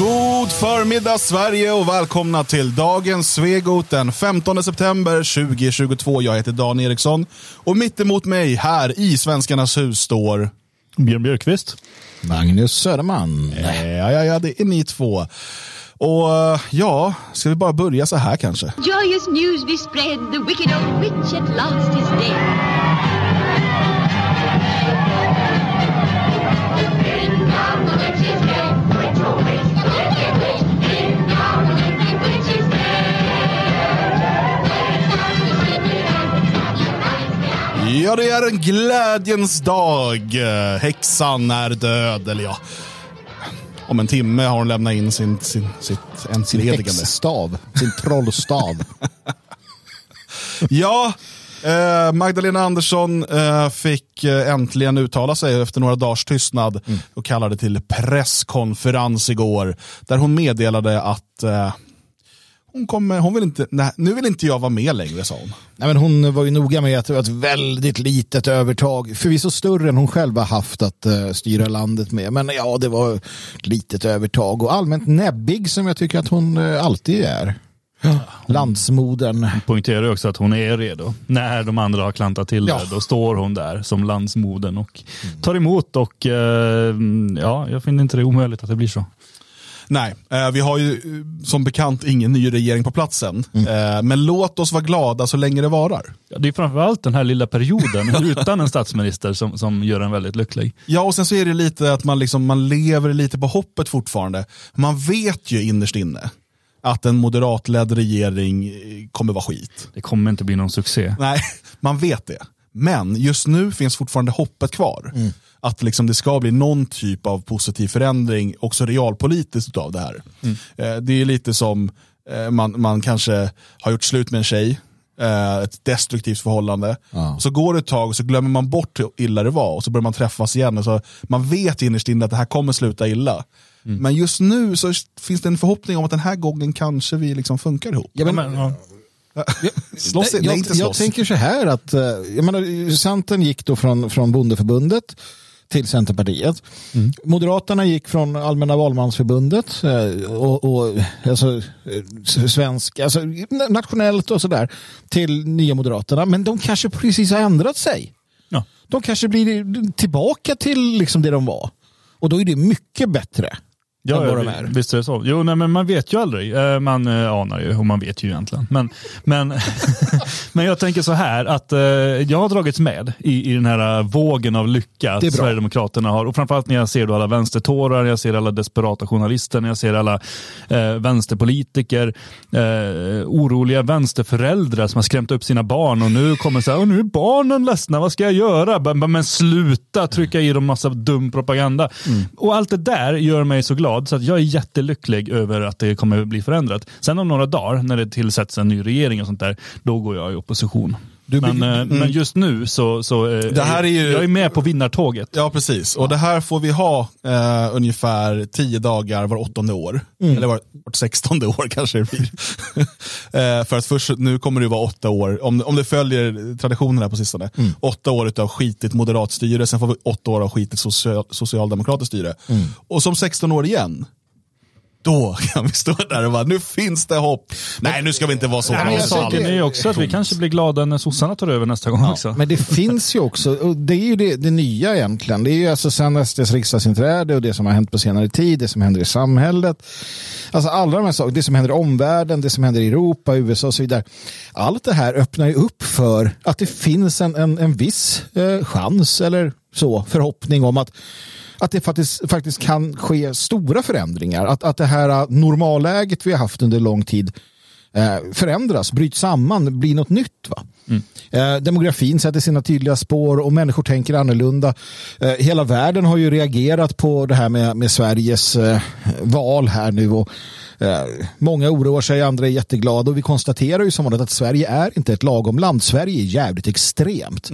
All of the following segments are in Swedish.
God förmiddag Sverige och välkomna till dagens Svegot den 15 september 2022. Jag heter Dan Eriksson och mitt emot mig här i Svenskarnas hus står Björn Björkqvist. Magnus Söderman. Ja, ja, ja, det är ni två. Och eh, ja, ska vi bara börja så här kanske? Joyous news we spread, the wicked old witch at last is dead. Ja, det är en glädjens dag. Häxan är död, eller ja. Om en timme har hon lämnat in sin, sin, sitt Sin entledigande. häxstav, sin trollstav. Ja, eh, Magdalena Andersson eh, fick eh, äntligen uttala sig efter några dagars tystnad och kallade till presskonferens igår. Där hon meddelade att eh, hon kommer, hon vill inte, nej, nu vill inte jag vara med längre, sa hon. Nej, men hon var ju noga med att det var ett väldigt litet övertag. Förvisso större än hon själv har haft att uh, styra landet med. Men ja, det var ett litet övertag och allmänt näbbig som jag tycker att hon uh, alltid är. Landsmodern. Poängterar också att hon är redo. När de andra har klantat till Ja. det, då står hon där som landsmoden och tar emot och eh, ja, jag finner inte det omöjligt att det blir så. Nej, eh, vi har ju eh, som bekant ingen ny regering på platsen. Eh, men låt oss vara glada så länge det varar. Ja, det är framförallt den här lilla perioden utan en statsminister som, som gör en väldigt lycklig. Ja, och sen så är det lite att man, liksom, man lever lite på hoppet fortfarande. Man vet ju innerst inne att en moderatledd regering kommer vara skit. Det kommer inte bli någon succé. Nej, man vet det. Men just nu finns fortfarande hoppet kvar. Att liksom det ska bli någon typ av positiv förändring, också realpolitiskt av det här. Eh, Det är lite som eh, man, man kanske har gjort slut med en tjej, eh, ett destruktivt förhållande. Ja. Och så går det ett tag och så glömmer man bort hur illa det var och så börjar man träffas igen. Och så, man vet innerst inne att det här kommer sluta illa. Men just nu så finns det en förhoppning om att den här gången kanske vi liksom funkar ihop. Ja, men, Men, ja. Slåss, nej, jag, inte jag tänker så här att eh, jag menar, Centern gick då från, från Bondeförbundet till Centerpartiet. Moderaterna gick från Allmänna valmansförbundet eh, och, och alltså, eh, svensk, alltså, nationellt och sådär till Nya Moderaterna. Men de kanske precis har ändrat sig. Ja. De kanske blir tillbaka till liksom det de var. Och då är det mycket bättre än vad de är. Visst är det så. Jo, nej, men man vet ju aldrig. Eh, Man eh, anar ju och man vet ju egentligen. Men, men, men jag tänker så här att eh, jag har dragits med i, i den här vågen av lycka bra. Sverigedemokraterna har. Och framförallt när jag ser då alla vänstertårar, jag ser alla desperata journalister, när jag ser alla eh, vänsterpolitiker, eh, oroliga vänsterföräldrar som har skrämt upp sina barn och nu kommer så här, "Åh, nu är barnen ledsna, vad ska jag göra? Men, sluta trycka i dem massa dum propaganda. Och allt det där gör mig så glad så att jag är jättelycklig över att det kommer bli förändrat. Sen om några dagar när det tillsätts en ny regering och sånt där, då går jag i opposition. Du- men, eh, men just nu så, så eh, Det här är ju- jag är med på vinnartåget. Ja, precis. Och det här får vi ha eh, ungefär tio dagar var åttonde år. Eller var, vart sextonde år kanske det blir. eh, för att först, nu kommer det vara åtta år, om, om det följer traditionerna på sistone, åtta år av skitigt moderatstyre, sen får vi åtta år av skitigt social, socialdemokratiskt styre. Och som 16 år igen, då kan vi stå där och bara, nu finns det hopp. Nej, nu ska vi inte vara så. Nej, jag är ju också att vi kanske blir glada när sossarna tar över nästa gång också. Men det finns ju också, och det är ju det, det nya egentligen. Det är ju alltså sen SDs riksdagsinträde och det som har hänt på senare tid, det som händer i samhället. Alltså alla de här sakerna, det som händer i omvärlden, det som händer i Europa, USA och så vidare. Allt det här öppnar ju upp för att det finns en, en, en viss eh, chans eller så, förhoppning om att att det faktiskt, faktiskt kan ske stora förändringar. Att, att det här eh, normalläget vi har haft under lång tid eh, förändras, bryts samman, blir något nytt. Va? Eh, demografin sätter sina tydliga spår och människor tänker annorlunda. Hela världen har ju reagerat på det här med, med Sveriges val här nu. Och, många oroar sig, andra är jätteglada och vi konstaterar ju som vanligt att Sverige är inte ett lagom land. Sverige är jävligt extremt.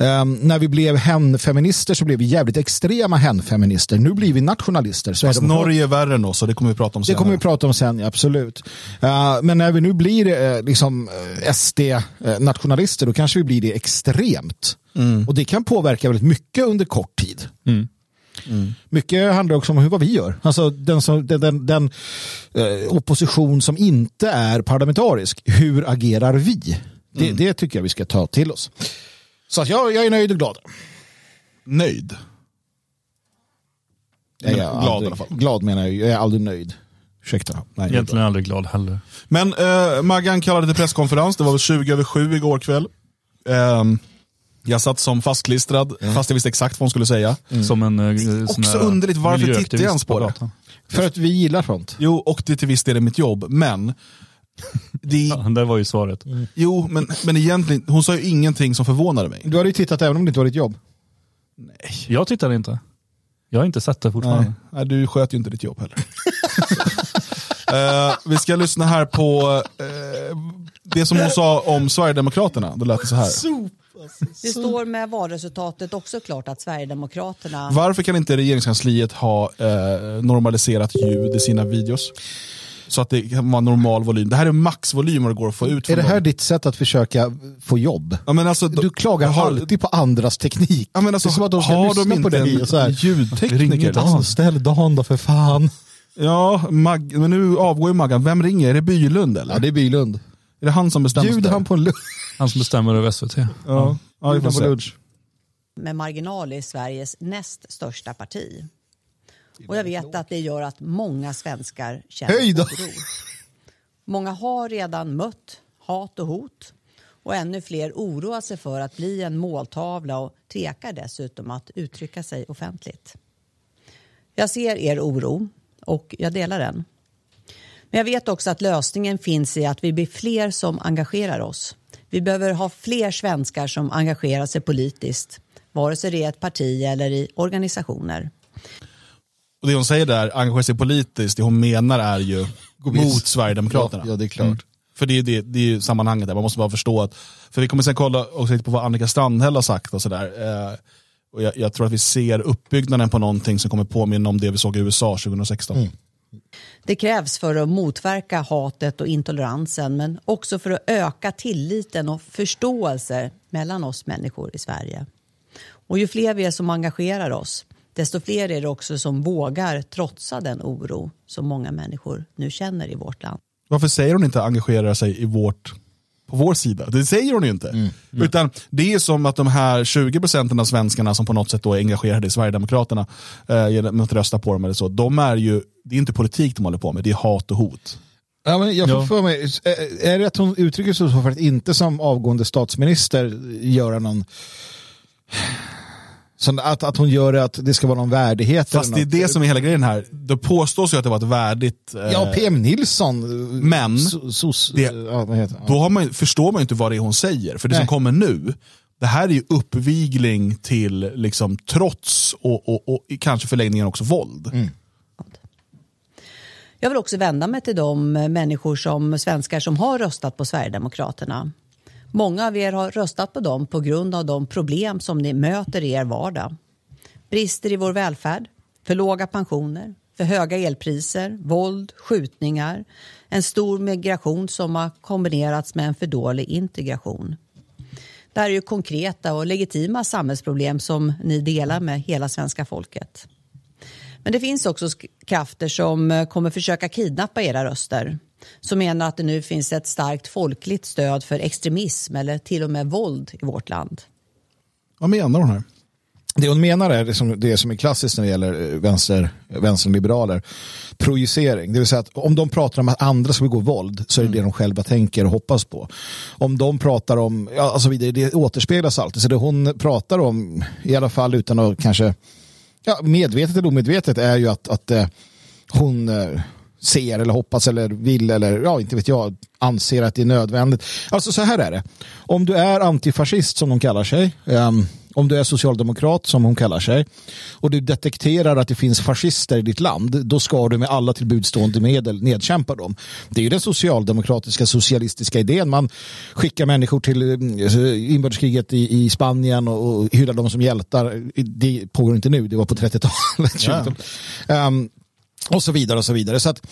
Um, när vi blev hänfeminister så blev vi jävligt extrema hänfeminister. Nu blir vi nationalister. Så Fast Norge är värre än oss och det kommer vi prata om det senare. kommer vi prata om sen, ja, absolut. Uh, men när vi nu blir uh, liksom uh, SD-nationalister då kanske vi blir det extremt. Och det kan påverka väldigt mycket under kort tid. Mycket handlar också om hur, vad vi gör. Alltså den, som, den, den, den eh, opposition som inte är parlamentarisk. Hur agerar vi? Det, det tycker jag vi ska ta till oss. Så att jag, jag är nöjd och glad. Nöjd. Jag är glad aldrig, i alla fall. Glad menar jag, jag är aldrig nöjd. Ursäkta. Nej, Egentligen aldrig glad heller. Men eh, Maggan kallade till presskonferens, det var väl 20 över 7 igår kväll. Ehm, jag satt som fastklistrad, fast jag visste exakt vad hon skulle säga. Som en eh, Också underligt, varför tittar jag ens på det? För att vi gillar sånt. Jo, och det till viss del är mitt jobb, men det, Ja, det var ju svaret. Jo, men, men egentligen, hon sa ju ingenting som förvånade mig. Du hade ju tittat även om det inte var ditt jobb. Jag tittar inte. Jag har inte sett det fortfarande. Nej, nej, du sköter ju inte ditt jobb heller. Eh, vi ska lyssna här på eh, det som hon sa om Sverigedemokraterna. Då lät det så här. Det står med valresultatet också klart att Sverigedemokraterna... Varför kan inte regeringskansliet ha eh, normaliserat ljud i sina videos? Så att det kan vara normal volym. Det här är maxvolym vad det går att få ut Är det här dem. ditt sätt att försöka få jobb? Ja, men alltså, Du klagar har, alltid på andras teknik. Ja, men alltså, det är som att de ska har lyssna de inte på dig så här. en ljudtekniker? Ring inte anställ Dan då för fan. Ja, Mag, men nu avgår ju Maggan. Vem ringer? Är det Bylund eller? Ja, det är Bylund. Är det han som bestämmer? Bjuder han på en lunch? Han som bestämmer över SVT. Ja, ja vi Bjuder får se. med marginal är Sveriges näst största parti. Och jag vet att det gör att många svenskar känner oro. Många har redan mött hat och hot och ännu fler oroar sig för att bli en måltavla och tvekar dessutom att uttrycka sig offentligt. Jag ser er oro och jag delar den. Men jag vet också att lösningen finns i att vi blir fler som engagerar oss. Vi behöver ha fler svenskar som engagerar sig politiskt, vare sig det är ett parti eller i organisationer. Och det hon säger där, engagera sig politiskt, det hon menar är ju mot Sverigedemokraterna. Ja, ja, det är klart. För det är, det, det är ju sammanhanget där, man måste bara förstå att, för vi kommer sen kolla också lite på vad Annika Strandhäll har sagt och sådär. Eh, och jag, jag tror att vi ser uppbyggnaden på någonting som kommer påminna om det vi såg i USA 2016. Det krävs för att motverka hatet och intoleransen men också för att öka tilliten och förståelse mellan oss människor i Sverige. Och ju fler vi är som engagerar oss, desto fler är det också som vågar trotsa den oro som många människor nu känner i vårt land. Varför säger hon inte engagera sig i vårt, på vår sida? Det säger hon ju inte. Utan det är som att de här 20 procenten av svenskarna som på något sätt då är engagerade i Sverigedemokraterna eh, genom att rösta på dem eller så, de är ju, det är inte politik de håller på med, det är hat och hot. Ja, men jag får Ja. för mig, är- är det att hon uttrycker sig så för att inte som avgående statsminister göra någon så att, att hon gör det att det ska vara någon värdighet. Fast det är det som är hela grejen här. Det påstås ju att det var ett värdigt... eh, Ja, PM Nilsson. Men, so- sos, det- ja, vad heter han? Då har man, förstår man ju inte vad det är hon säger. För det som Nej. kommer nu, det här är ju uppvigling till liksom, trots och, och, och kanske förlängningen också våld. Jag vill också vända mig till de människor som svenskar som har röstat på Sverigedemokraterna. Många av er har röstat på dem på grund av de problem som ni möter i er vardag. Brister i vår välfärd, för låga pensioner, för höga elpriser, våld, skjutningar, en stor migration som har kombinerats med en för dålig integration. Det här är ju konkreta och legitima samhällsproblem som ni delar med hela svenska folket. Men det finns också krafter som eh, kommer försöka kidnappa era röster. Som menar att det nu finns ett starkt folkligt stöd för extremism eller till och med våld i vårt land. Vad menar hon här? Det hon menar är det som, det som är klassiskt när det gäller eh, vänster, vänsterliberaler. Projicering, det vill säga att om de pratar om att andra ska begå våld så är det det de själva tänker och hoppas på. Om de pratar om, ja, alltså vidare, det återspeglas alltid. Så det hon pratar om, i alla fall utan att kanske, ja, medvetet eller omedvetet, är ju att, att eh, hon eh, ser eller hoppas eller vill eller ja, inte vet jag, anser att det är nödvändigt. Alltså så här är det. Om du är antifascist som de kallar sig, ehm, om du är socialdemokrat som hon kallar sig och du detekterar att det finns fascister i ditt land, då ska du med alla tillbudstående medel nedkämpa dem. Det är ju den socialdemokratiska socialistiska idén. Man skickar människor till eh, inbördeskriget i, i Spanien och, och hyllar dem som hjältar. Det pågår inte nu, det var på 30-talet. 20-talet. Ehm, Och så vidare och så vidare. Så att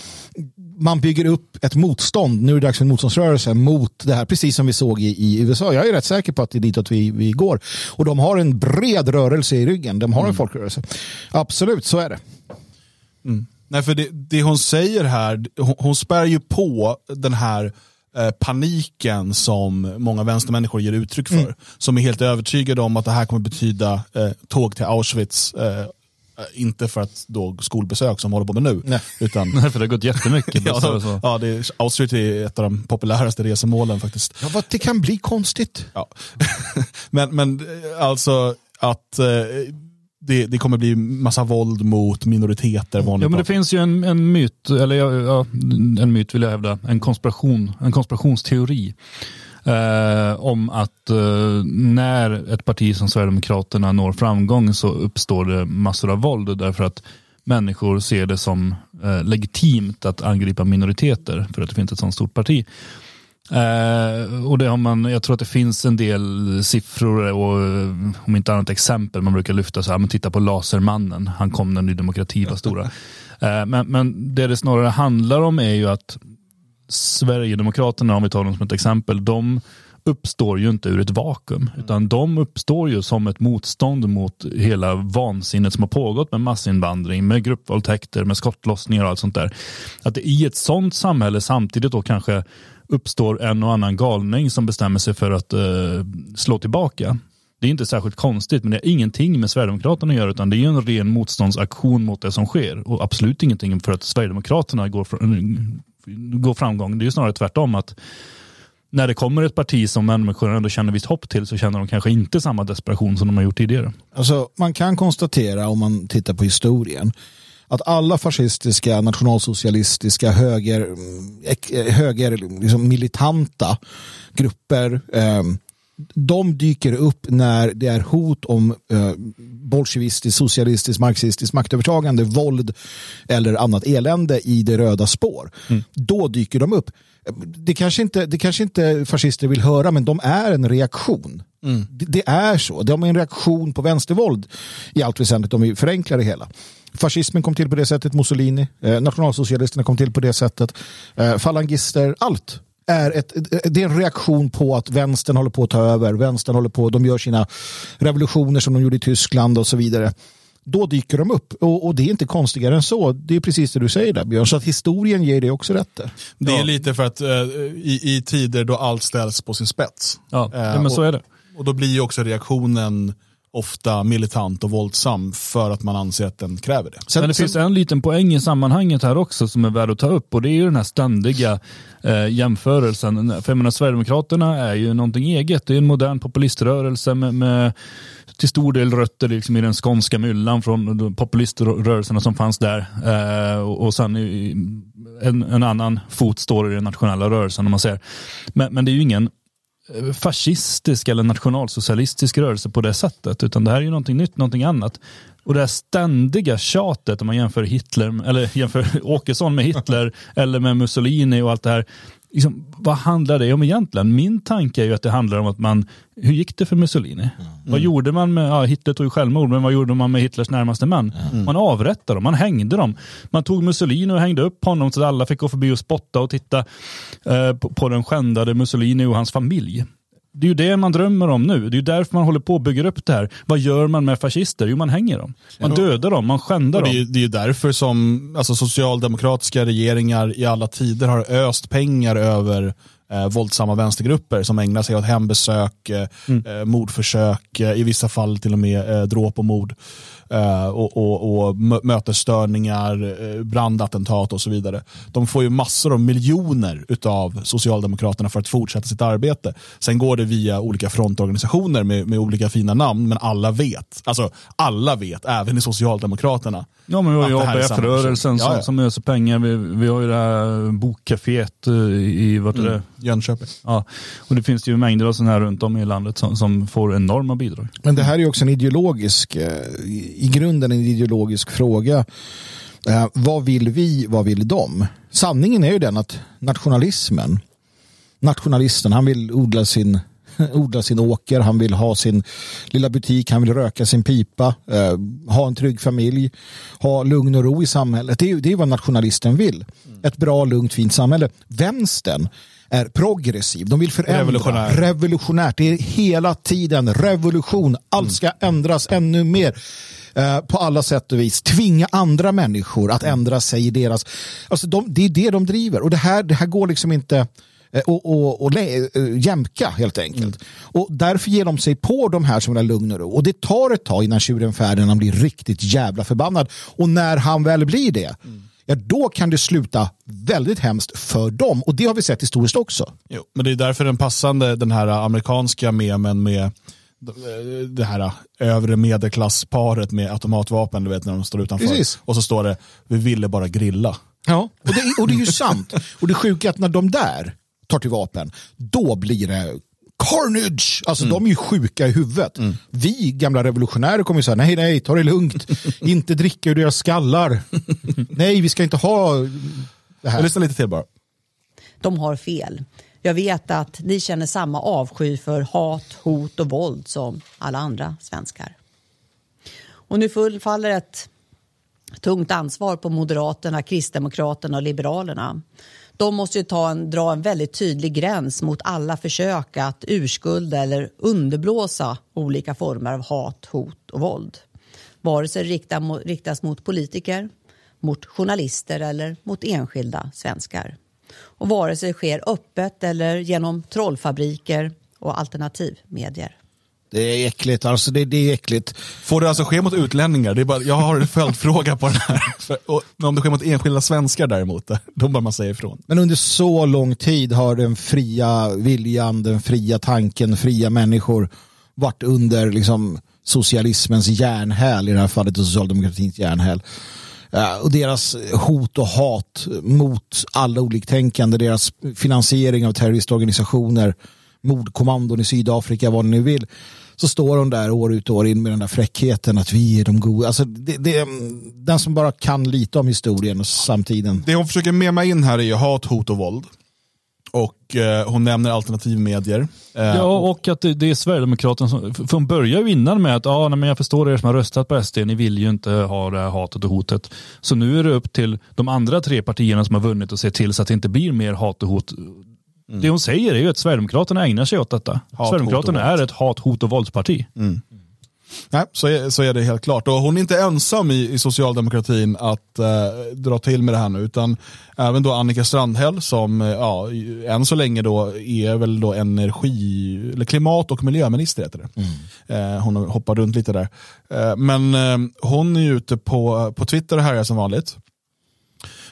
man bygger upp ett motstånd. Nu är det dags för en motståndsrörelse mot det här. Precis som vi såg i, i USA. Jag är rätt säker på att det är ditåt vi, vi går. Och de har en bred rörelse i ryggen. De har en folkrörelse. Absolut, så är det. Nej, för det, det hon säger här, hon, hon spär ju på den här eh, paniken som många vänstermänniskor ger uttryck för. Som är helt övertygade om att det här kommer betyda eh, tåg till Auschwitz. Eh, inte för att då skolbesök som håller på med nu. Nej. Utan, Nej, för det har gått jättemycket. ja, och så. ja, det är, Auschwitz är ett av de populäraste resemålen faktiskt. Ja, vad det kan bli konstigt. Ja. men, men eh, alltså att eh, det, det kommer bli massa våld mot minoriteter. Ja, men det finns ju en, en myt, eller ja, en myt vill jag hävda, en konspiration, en konspirationsteori. Eh, om att eh, när ett parti som Sverigedemokraterna når framgång så uppstår det massor av våld därför att människor ser det som eh, legitimt att angripa minoriteter för att det finns ett sådant stort parti. Eh, och det har man, jag tror att det finns en del siffror och eh, om inte annat exempel man brukar lyfta så här, men titta på Lasermannen, han kom när Ny Demokrati var stora. Eh, men, men det det snarare handlar om är ju att Sverigedemokraterna, om vi tar dem som ett exempel, de uppstår ju inte ur ett vakuum, utan de uppstår ju som ett motstånd mot hela vansinnet som har pågått med massinvandring, med gruppvåldtäkter, med skottlossningar och allt sånt där. Att det i ett sånt samhälle samtidigt då kanske uppstår en och annan galning som bestämmer sig för att eh, slå tillbaka. Det är inte särskilt konstigt, men det har ingenting med Sverigedemokraterna att göra, utan det är en ren motståndsaktion mot det som sker. Och absolut ingenting för att Sverigedemokraterna går, fr- gå framgång. Det är ju snarare tvärtom att när det kommer ett parti som människor ändå känner visst hopp till så känner de kanske inte samma desperation som de har gjort tidigare. Alltså, man kan konstatera om man tittar på historien att alla fascistiska, nationalsocialistiska, höger, eh, eh, höger liksom militanta grupper eh, de dyker upp när det är hot om eh, bolsjevistiskt, socialistiskt, marxistiskt maktövertagande, våld eller annat elände i det röda spår. Då dyker de upp. Det kanske, inte, det kanske inte fascister vill höra, men de är en reaktion. Det, det är så. De är en reaktion på vänstervåld i allt väsentligt om vi förenklar det hela. Fascismen kom till på det sättet, Mussolini, eh, nationalsocialisterna kom till på det sättet, eh, falangister, allt är ett, det är en reaktion på att vänstern håller på att ta över. Vänstern håller på, de gör sina revolutioner som de gjorde i Tyskland och så vidare. Då dyker de upp och, och det är inte konstigare än så. Det är precis det du säger där Björn. Så att historien ger det också rätt där. Det är lite för att eh, i, i tider då allt ställs på sin spets. Ja, Eh, ja men så och, är det. Och då blir ju också reaktionen ofta militant och våldsam för att man anser att den kräver det. Sen, Men det sen, finns en liten poäng i sammanhanget här också som är värd att ta upp och det är ju den här ständiga eh, jämförelsen. För jag menar, Sverigedemokraterna är ju någonting eget. Det är en modern populiströrelse med, med till stor del rötter liksom i den skånska myllan från populiströrelserna som fanns där. Eh, och, och sen i, en, en annan fot står i den nationella rörelsen om man säger. Men, men det är ju ingen Eh, fascistisk eller nationalsocialistisk rörelse på det sättet. Utan det här är ju någonting nytt, någonting annat. Och det här ständiga tjatet om man jämför Hitler, eller jämför Åkesson med Hitler eller med Mussolini och allt det här. Liksom, vad handlar det om egentligen? Min tanke är ju att det handlar om att man, hur gick det för Mussolini? Vad gjorde man med, ja Hitler tog ju självmord, men vad gjorde man med Hitlers närmaste män? Man avrättade dem, man hängde dem. Man tog Mussolini och hängde upp honom så att alla fick gå förbi och spotta och titta eh, på, på den skändade Mussolini och hans familj. Det är ju det man drömmer om nu. Det är ju därför man håller på och bygger upp det här. Vad gör man med fascister? Jo, man hänger dem. Man dödar dem, man skändar Och det, är, dem. det är ju därför som alltså, socialdemokratiska regeringar i alla tider har öst pengar över eh, våldsamma vänstergrupper som ägnar sig åt hembesök, eh, eh, mordförsök, eh, i vissa fall till och med eh, dråp och mord. Eh, och, och, och mö- mötesstörningar, brandattentat och så vidare. De får ju massor av miljoner utav Socialdemokraterna för att fortsätta sitt arbete. Sen går det via olika frontorganisationer med, med olika fina namn, men alla vet. Alltså alla vet, även i Socialdemokraterna. Ja, men vi har ju ABF-rörelsen som, Ja, ja. som öser pengar. Vi, vi har ju det här bokcaféet eh, i, vart är det? Jönköping. Ja, och det finns ju mängder av sådana här runt om i landet som, som får enorma bidrag. Men det här är ju också en ideologisk, eh, i grunden en ideologisk fråga. Eh, vad vill vi, vad vill de? Sanningen är ju den att nationalismen, nationalisten, han vill odla sin odla sin åker, han vill ha sin lilla butik, han vill röka sin pipa, eh, ha en trygg familj, ha lugn och ro i samhället. Det är, det är vad nationalisten vill. Ett bra, lugnt, fint samhälle. Vänstern är progressiv. De vill förändra. Revolutionär. Revolutionärt. Det är hela tiden revolution. Allt ska ändras ännu mer. Eh, på alla sätt och vis. Tvinga andra människor att ändra sig i deras... Alltså de, det är det de driver. Och det här, det här går liksom inte och, och, och lä- eh, jämka helt enkelt. Och därför ger de sig på de här som vill ha lugn och ro. Och det tar ett tag innan tjuren Ferdinand blir riktigt jävla förbannad. Och när han väl blir det, ja, då kan det sluta väldigt hemskt för dem. Och det har vi sett historiskt också. Jo, men det är därför den passande, den här amerikanska memen med det här övre medelklassparet med automatvapen, du vet när de står utanför. Precis. Och så står det, vi ville bara grilla. Ja, och det, och det är ju sant. Och det sjuka är att när de där tar till vapen, då blir det carnage. Alltså de är ju sjuka i huvudet. Vi gamla revolutionärer kommer ju säga, nej, nej, ta det lugnt. inte dricka ur deras skallar. nej, vi ska inte ha det här. lyssnar lite till bara. De har fel. Jag vet att ni känner samma avsky för hat, hot och våld som alla andra svenskar. Och nu full- faller ett tungt ansvar på Moderaterna, Kristdemokraterna och Liberalerna. De måste ju ta en, dra en väldigt tydlig gräns mot alla försök att urskulda eller underblåsa olika former av hat, hot och våld. Vare sig det riktas mot politiker, mot journalister eller mot enskilda svenskar. Och vare sig det sker öppet eller genom trollfabriker och alternativmedier. Det är äckligt, alltså det, det är äckligt. Får det alltså ske mot utlänningar? Det är bara, jag har en följdfråga på den här. Och, om det sker mot enskilda svenskar däremot, då bör man säga ifrån. Men under så lång tid har den fria viljan, den fria tanken, fria människor varit under liksom, socialismens järnhäl, i det här fallet och socialdemokratins järnhäl. Eh, och deras hot och hat mot alla oliktänkande, deras finansiering av terroristorganisationer, mordkommandon i Sydafrika, vad ni nu vill. Så står de där år ut och år in med den där fräckheten att vi är de goda. Alltså, det, det, den som bara kan lite om historien och samtiden. Det hon försöker mema in här är ju hat, hot och våld. Och eh, hon nämner alternativmedier. Eh, Ja, och att det, det är Sverigedemokraterna som, för hon börjar ju innan med att ja, nej, men jag förstår er som har röstat på SD, ni vill ju inte ha det här hatet och hotet. Så nu är det upp till de andra tre partierna som har vunnit att se till så att det inte blir mer hat och hot. Det hon säger är ju att Sverigedemokraterna ägnar sig åt detta. hot Sverigedemokraterna är ett hat, hot och våldsparti. Nej, så är, så är det helt klart. Och hon är inte ensam i, i socialdemokratin att eh, dra till med det här nu, utan även då Annika Strandhäll som eh, ja, än så länge då är väl då energi, eller klimat och miljöminister heter det. Eh, hon har hoppat runt lite där. Eh, men eh, hon är ute på, på Twitter härjar som vanligt.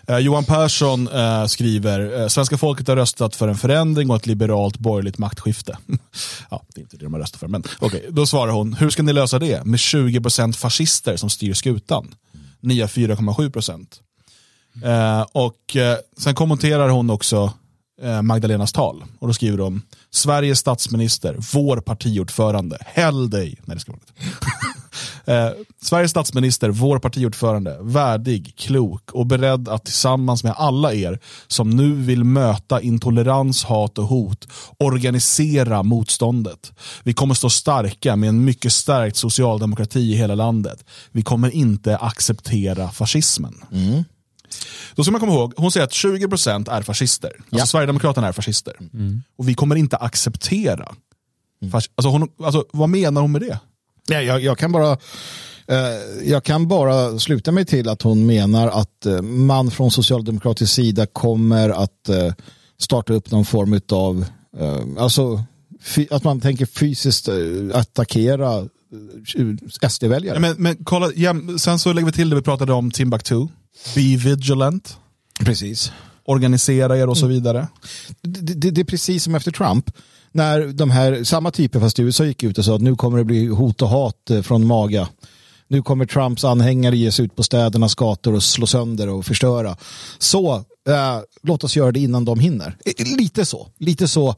Eh, Johan Persson eh, skriver, eh, svenska folket har röstat för en förändring och ett liberalt borgerligt maktskifte. ja, det är inte det de har röstat för, men okej. Då svarar hon, hur ska ni lösa det? Med 20% fascister som styr skutan. Ni har 4,7%. Eh, och eh, sen kommenterar hon också eh, Magdalenas tal. Och då skriver de, Sveriges statsminister, vår partiordförande, häll dig. Nej, det ska vara Eh, Sveriges statsminister, vår partiordförande, värdig, klok och beredd att tillsammans med alla er som nu vill möta intolerans, hat och hot organisera motståndet. Vi kommer stå starka med en mycket stärkt socialdemokrati i hela landet. Vi kommer inte acceptera fascismen. Då ska man komma ihåg, hon säger att 20% är fascister. Alltså Ja. Sverigedemokraterna är fascister. Och vi kommer inte acceptera. Fas- alltså hon, alltså, vad menar hon med det? Ja, jag, jag, kan bara, eh, jag kan bara sluta mig till att hon menar att eh, man från socialdemokratisk sida kommer att eh, starta upp någon form av, eh, alltså att man tänker fysiskt eh, attackera eh, SD-väljare. Ja, men, men kolla, jäm, sen så lägger vi till det vi pratade om Timbuktu. Be vigilant, Precis. organisera er och så vidare. Det, det, det är precis som efter Trump. När de här, samma typer fast i USA gick ut och sa att nu kommer det bli hot och hat eh, från MAGA. Nu kommer Trumps anhängare ge sig ut på städernas gator och slå sönder och förstöra. Så eh, låt oss göra det innan de hinner. Eh, lite så. Lite så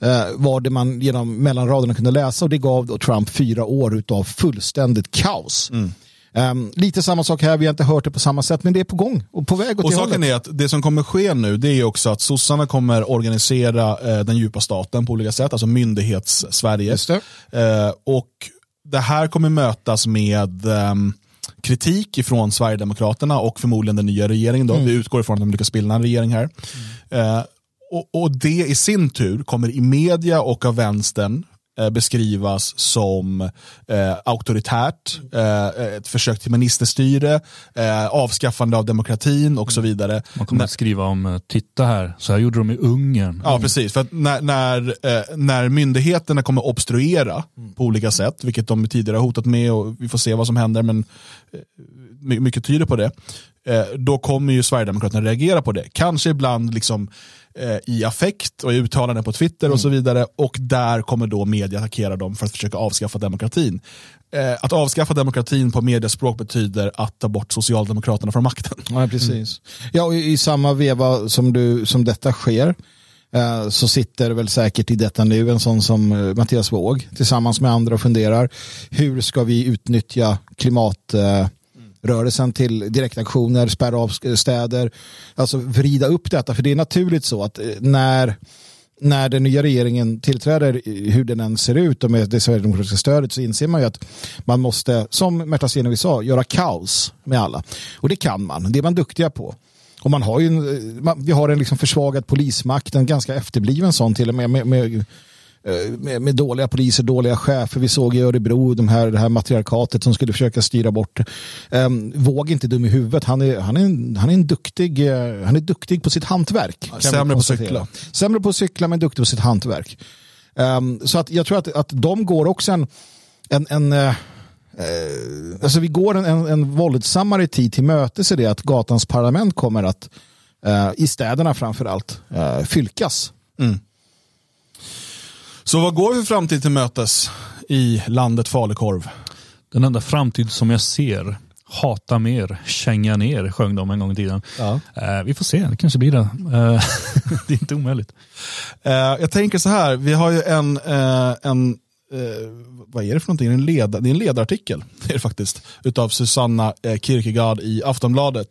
eh, var det man genom mellanraderna kunde läsa och det gav då Trump fyra år av fullständigt kaos. Mm. Um, lite samma sak här, vi har inte hört det på samma sätt, men det är på gång och på väg åt Och saken hållet. är att det som kommer ske nu det är också att sossarna kommer organisera eh, den djupa staten på olika sätt, alltså myndighets-Sverige. Eh, och det här kommer mötas med ehm, kritik ifrån Sverigedemokraterna och förmodligen den nya regeringen. Då. Vi utgår ifrån att de lyckas bilda en regering här. Eh, och, och det i sin tur kommer i media och av vänstern eh, beskrivas som eh, auktoritärt, eh, ett försök till ministerstyre, eh, avskaffande av demokratin och så vidare. Man kommer att skriva om, eh, titta här, så här gjorde de i Ungern. Ja, precis. För när, när, eh, när myndigheterna kommer obstruera på olika sätt, vilket de tidigare har hotat med och vi får se vad som händer, men eh, my- mycket tyder på det, eh, då kommer ju Sverigedemokraterna reagera på det. Kanske ibland liksom eh, i affekt och i uttalanden på Twitter och så vidare och där kommer då media attackera dem för att försöka avskaffa demokratin. Eh, att avskaffa demokratin på mediespråk betyder att ta bort Socialdemokraterna från makten. Ja, precis. Ja, och i, samma veva som, du, som detta sker eh, så sitter väl säkert i detta nu en sån som eh, Mattias Våg tillsammans med andra och funderar hur ska vi utnyttja klimatrörelsen eh, rörelsen till direktaktioner, spärra av städer, alltså vrida upp detta. För det är naturligt så att eh, när när den nya regeringen tillträder, hur den än ser ut och med det sverigedemokratiska stödet så inser man ju att man måste, som Märta Stenevi sa, göra kaos med alla. Och det kan man, det är man duktiga på. Och man har ju en, eh, man, vi har en liksom försvagad polismakt, en ganska efterbliven sån till och med, med, med med, med dåliga poliser, dåliga chefer. Vi såg i Örebro de här, det här matriarkatet som skulle försöka styra bort. Um, Våg inte dum i huvudet. Han är, han är, en, han är, en duktig, eh, han är duktig på sitt hantverk. sämre på cykla. Sämre på cykla men duktig på sitt hantverk. Um, så att jag tror att, att de går också en, en, en eh, eh, alltså vi går en, en, en våldsammare tid till mötes i det att gatans parlament kommer att eh, i städerna framför allt eh, fylkas. Så vad går vi för framtid till mötes i landet Falukorv? Den enda framtid som jag ser, hata mer, känga ner, sjöng de en gång i tiden. Ja. Eh, vi får se, det kanske blir det. Eh, det är inte omöjligt. Eh, jag tänker så här, vi har ju en, eh, en eh, vad är det för någonting? En led, det är en ledarartikel, det är det faktiskt, utav Susanna eh, Kierkegaard i Aftonbladet.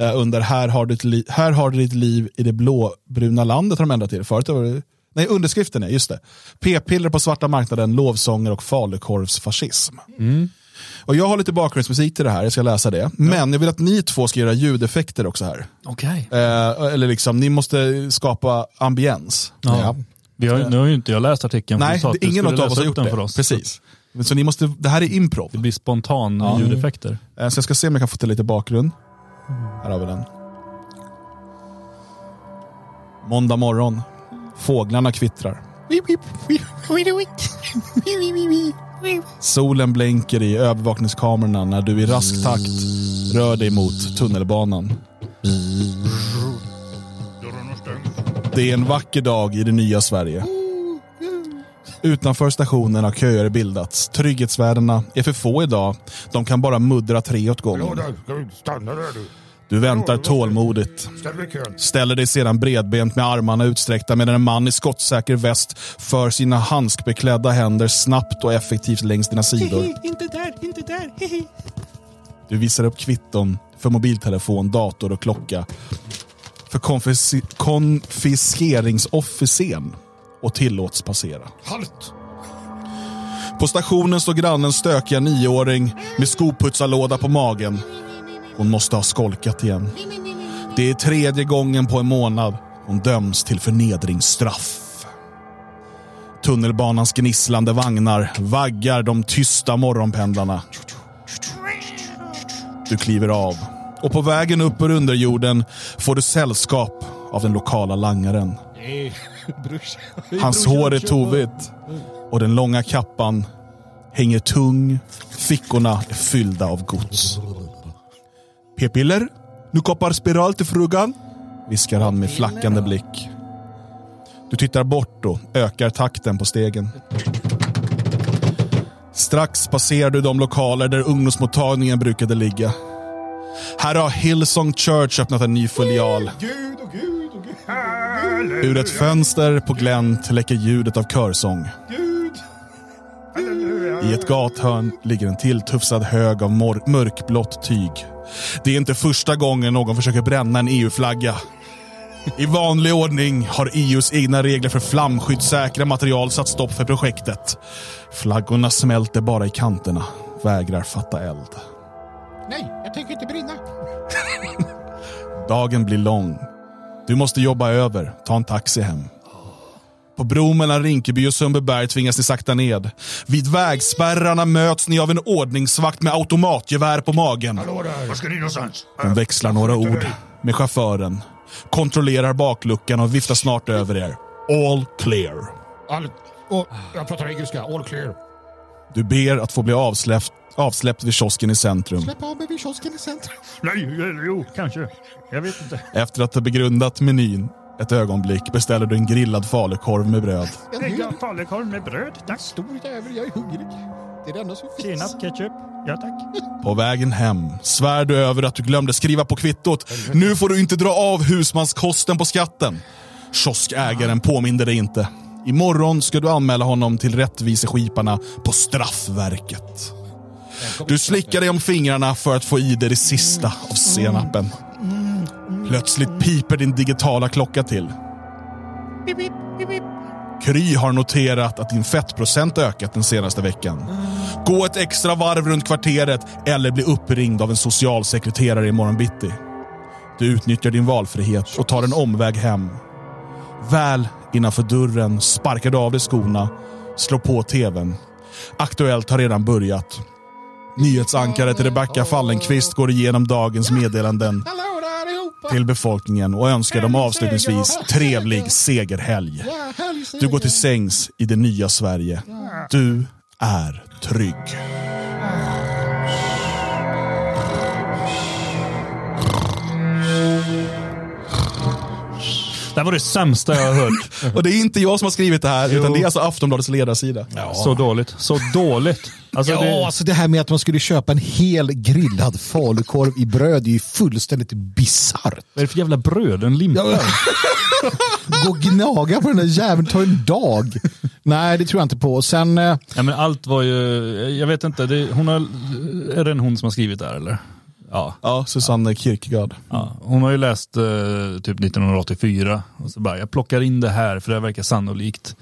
Eh, under här har, du ett li- här har du ditt liv i det blåbruna landet har de ändrat till. Förut var det, nej underskriften är, just det. P-piller på svarta marknaden, lovsånger och falukorvsfascism. Och jag har lite bakgrundsmusik till det här, jag ska läsa det. Men jag vill att ni två ska göra ljudeffekter också här. Okej. Eh, eller liksom, ni måste skapa ambiens. Ja. Vi har, nu har ju inte jag läst artikeln. Nej, sa att det, du ingen skulle av oss läsa har gjort det. för oss. Precis. Så ni måste, det här är improv. Det blir spontan ljudeffekter. Eh, Så jag ska se om jag kan få till lite bakgrund. Här har vi den. Måndag morgon. Fåglarna kvittrar. Solen blänker i övervakningskamerorna när du i rask takt rör dig mot tunnelbanan. Det är en vacker dag i det nya Sverige. Utanför stationen har köer bildats. Trygghetsvärdena är för få idag. De kan bara muddra tre åt gången. Du. Väntar tålmodigt. Ställer dig sedan bredbent med armarna utsträckta medan en man i skottsäker väst för sina handskbeklädda händer snabbt och effektivt längs dina sidor. Inte där, inte där. Du visar upp kvitton för mobiltelefon, dator och klocka. För konfis- konfiskeringsofficeren och tillåts passera. Halt! På stationen står grannens stökiga nioåring med skoputsarlåda på magen. Hon måste ha skolkat igen. Det är tredje gången på en månad hon döms till förnedringsstraff. Tunnelbanans gnisslande vagnar vaggar de tysta morgonpendlarna. Du kliver av och på vägen upp ur underjorden får du sällskap av den lokala langaren. Hans hår är tovigt och den långa kappan hänger tung. Fickorna är fyllda av gods. P-piller? Nu koppar spiral till frugan? Viskar han med flackande blick. Du tittar bort och ökar takten på stegen. Strax passerar du de lokaler där ungdomsmottagningen brukade ligga. Här har Hillsong Church öppnat en ny filial. Gud och Gud. Ur ett fönster på glänt läcker ljudet av körsång. I ett gathörn ligger en tilltufsad hög av mörkblått tyg. Det är inte första gången någon försöker bränna en EU-flagga. I vanlig ordning har EUs egna regler för flamskyddssäkra material satt stopp för projektet. Flaggorna smälter bara i kanterna, vägrar fatta eld. Nej, jag tänker inte brinna. Dagen blir lång. Du måste jobba över, ta en taxi hem. På bron mellan Rinkeby och Sundbyberg tvingas ni sakta ned. Vid vägspärrarna möts ni av en ordningsvakt med automatgevär på magen. Hallå där. Var ska ni någonstans? De växlar några ord med chauffören, kontrollerar bakluckan och viftar snart över er. All clear. All... Jag pratar engelska. All clear. Du ber att få bli avsläppt, avsläppt vid kiosken i centrum. Släpp av mig vid kiosken i centrum. Nej, jo, kanske. Jag vet inte. Efter att ha begrundat menyn ett ögonblick beställer du en grillad falukorv med bröd. Jag falukorv med bröd. Tack. stor jävel, jag är hungrig. Det är det enda som finns. Senap, ketchup. Ja, tack. På vägen hem svär du över att du glömde skriva på kvittot. Nu får du inte dra av husmanskosten på skatten. Kioskägaren påminner dig inte. Imorgon ska du anmäla honom till rättviseskiparna på Straffverket. Du slickar dig om fingrarna för att få i dig det sista av senapen. Plötsligt piper din digitala klocka till. Kry har noterat att din fettprocent ökat den senaste veckan. Gå ett extra varv runt kvarteret eller bli uppringd av en socialsekreterare imorgon bitti. Du utnyttjar din valfrihet och tar en omväg hem. Väl innanför dörren sparkar du av dig skorna, slår på tvn. Aktuellt har redan börjat. Nyhetsankaret Rebecka Fallenkvist går igenom dagens meddelanden! Till befolkningen och önskar dem avslutningsvis trevlig segerhelg. Ja. Du går till sängs i det nya Sverige. Du är trygg. Det här var det sämsta jag har hört. Och det är inte jag som har skrivit det här, utan det är alltså Aftonbladets ledarsida. Så dåligt. Så dåligt. Alltså, Ja, det, alltså det här med att man skulle köpa en hel grillad falukorv i bröd är ju fullständigt bisarrt. vad är det för jävla bröd? En limpa? Gå och gnaga på den där jäveln, ta en dag. Nej, det tror jag inte på. Och Sen, eh, Ja, men allt var ju, jag vet inte, det, hon har, är det en hon som har skrivit där eller? Ja. Ja, Susanne Kierkegaard. ja. Hon har ju läst eh, typ 1984 och så bara, jag plockar in det här för det verkar sannolikt.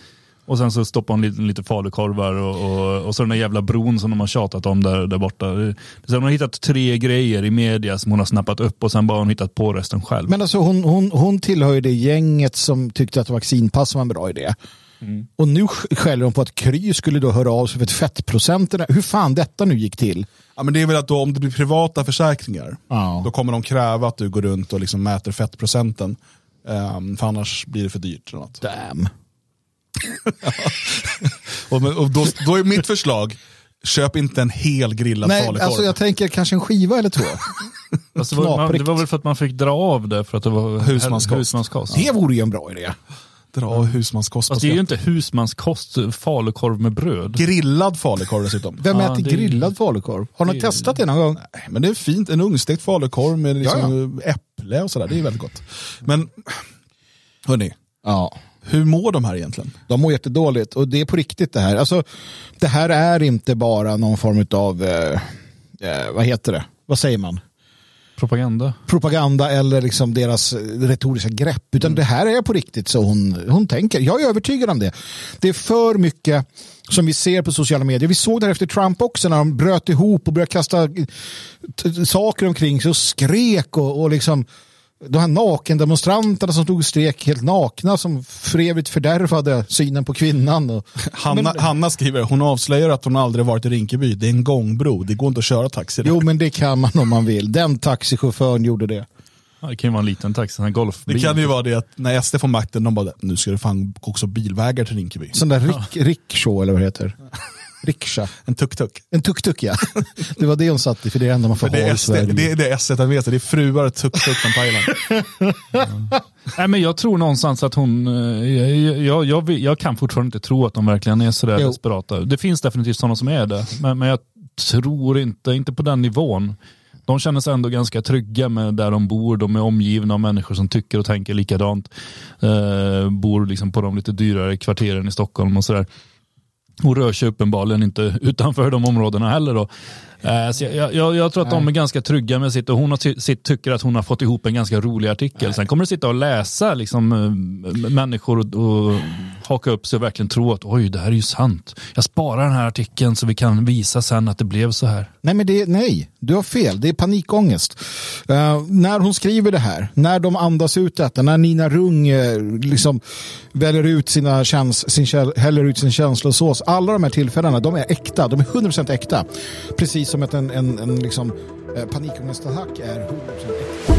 Och sen så stoppar hon lite, lite falukorvar och, och, och så den där jävla bron som de har tjatat om där, där borta. Det- Så hon har hittat tre grejer i media som hon har snappat upp och sen bara har hon hittat på resten själv. men alltså hon, hon, hon tillhör ju det gänget som tyckte att vaccinpass var en bra idé. Och nu sk- skäller hon på att Kry skulle då höra av sig för ett fettprocenten. Hur fan detta nu gick till? Ja, men det är väl att då, om det blir privata försäkringar, Ja. då kommer de kräva att du går runt och liksom mäter fettprocenten. Um, för annars blir det för dyrt. Eller något. Damn. Och, och då, då är mitt förslag, köp inte en hel grillad Nej, falukorv. alltså jag tänker kanske en skiva eller två. Alltså, det, var, man, det var väl för att man fick dra av det för att det var Husmanskost. husmanskost. Det vore ju en bra idé. Dra av husmanskost Fast det är ju inte husmanskost, falukorv med bröd. Grillad falukorv dessutom. Vem Ja, äter det- grillad falukorv? Har ni det- testat det någon gång? Nej, Men det är fint, en ugnsstekt falukorv med liksom äpple och sådär. Det är väldigt gott. Men, hörni, Ja. Hur mår de här egentligen? De mår jättedåligt och det är på riktigt det här. Alltså, det här är inte bara någon form av, eh, eh, vad heter det? Vad säger man? Propaganda. propaganda eller liksom deras retoriska grepp. Utan det här är på riktigt så hon, hon tänker. Jag är övertygad om det. Det är för mycket som vi ser på sociala medier. Vi såg det här efter Trump också när de bröt ihop och började kasta saker omkring sig och skrek och, och liksom de här nakendemonstranterna som stod och skrek helt nakna som för evigt fördärvade synen på kvinnan. Och, Hanna, Men- Hanna skriver, hon avslöjar att hon aldrig varit i Rinkeby. Det är en gångbro, det går inte att köra taxi där. jo, men det kan man om man vill. Den taxichauffören gjorde det. Ja, det kan ju vara en liten taxi, en golfbil. Det kan ju vara det att när SD får makten, de bara, nu ska det fan också bilvägar till Rinkeby. Sån där rick, rickshaw eller vad det heter. Riksha. En tuk-tuk. En tuk-tuk ja. Det var det hon satt i, för det är det enda man får Det ha är i Sverige. det är det SD vet, det är fruar tuk-tuk från Thailand. Nej, men jag tror någonstans att hon, eh, jag, jag, jag kan fortfarande inte tro att de verkligen är sådär Jo. desperata. Det finns definitivt sådana som är det, men, men jag tror inte, inte på den nivån. De känner sig ändå ganska trygga med där de bor. De är omgivna av människor som tycker och tänker likadant. Eh, bor liksom på de lite dyrare kvarteren i Stockholm och sådär. Och rör sig uppenbarligen inte utanför de områdena heller. Då. Eh, Så jag, jag, jag tror att de är ganska trygga med sitt och hon har sitt, tycker att hon har fått ihop en ganska rolig artikel. Sen kommer det sitta och läsa liksom, eh, människor och, och haka upp sig och verkligen tro att oj, det här är ju sant. Jag sparar den här artikeln så vi kan visa sen att det blev så här. Nej, men det, nej, du har fel. Det är panikångest. Eh, när hon skriver det här, när de andas ut detta, när Nina Rung eh, liksom väljer ut sina käns, sin, häller ut sin känslosås. Alla de här tillfällena, de är äkta. De är 100% äkta. Precis som att en, en, en liksom, eh, panikångestattack är 100% äkta.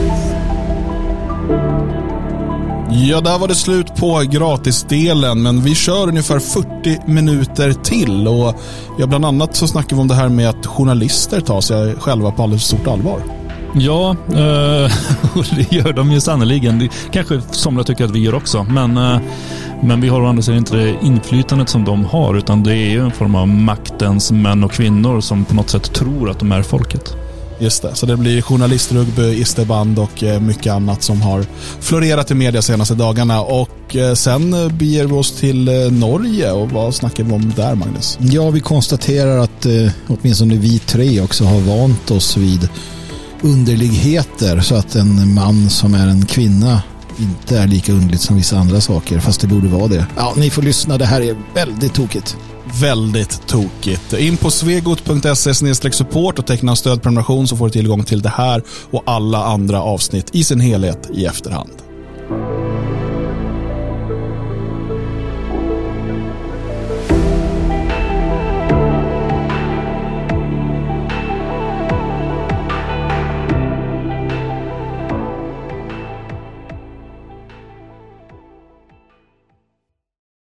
Ja, där var det slut på gratisdelen, men vi kör ungefär 40 minuter till. Och ja, bland annat så snackar vi om det här med att journalister tar sig själva på alldeles för stort allvar. Ja, eh, och det gör de ju sannoliken. Det Kanske somliga tycker att vi gör också. Men, eh, men vi har å andra sidan inte det inflytandet som de har. Utan det är ju en form av maktens män och kvinnor som på något sätt tror att de är folket. Just det, så det blir journalistrugby, isterband och eh, mycket annat som har florerat i media senaste dagarna. Och sen beger vi oss till Norge och vad snackar vi om där, Magnus? Ja, vi konstaterar att åtminstone vi tre också har vant oss vid underligheter så att en man som är en kvinna inte är lika underligt som vissa andra saker, fast det borde vara det. Ja, ni får lyssna, det här är väldigt tokigt. Väldigt tokigt. In på svegot.se support och teckna en stödprenumeration så får du tillgång till det här och alla andra avsnitt i sin helhet i efterhand.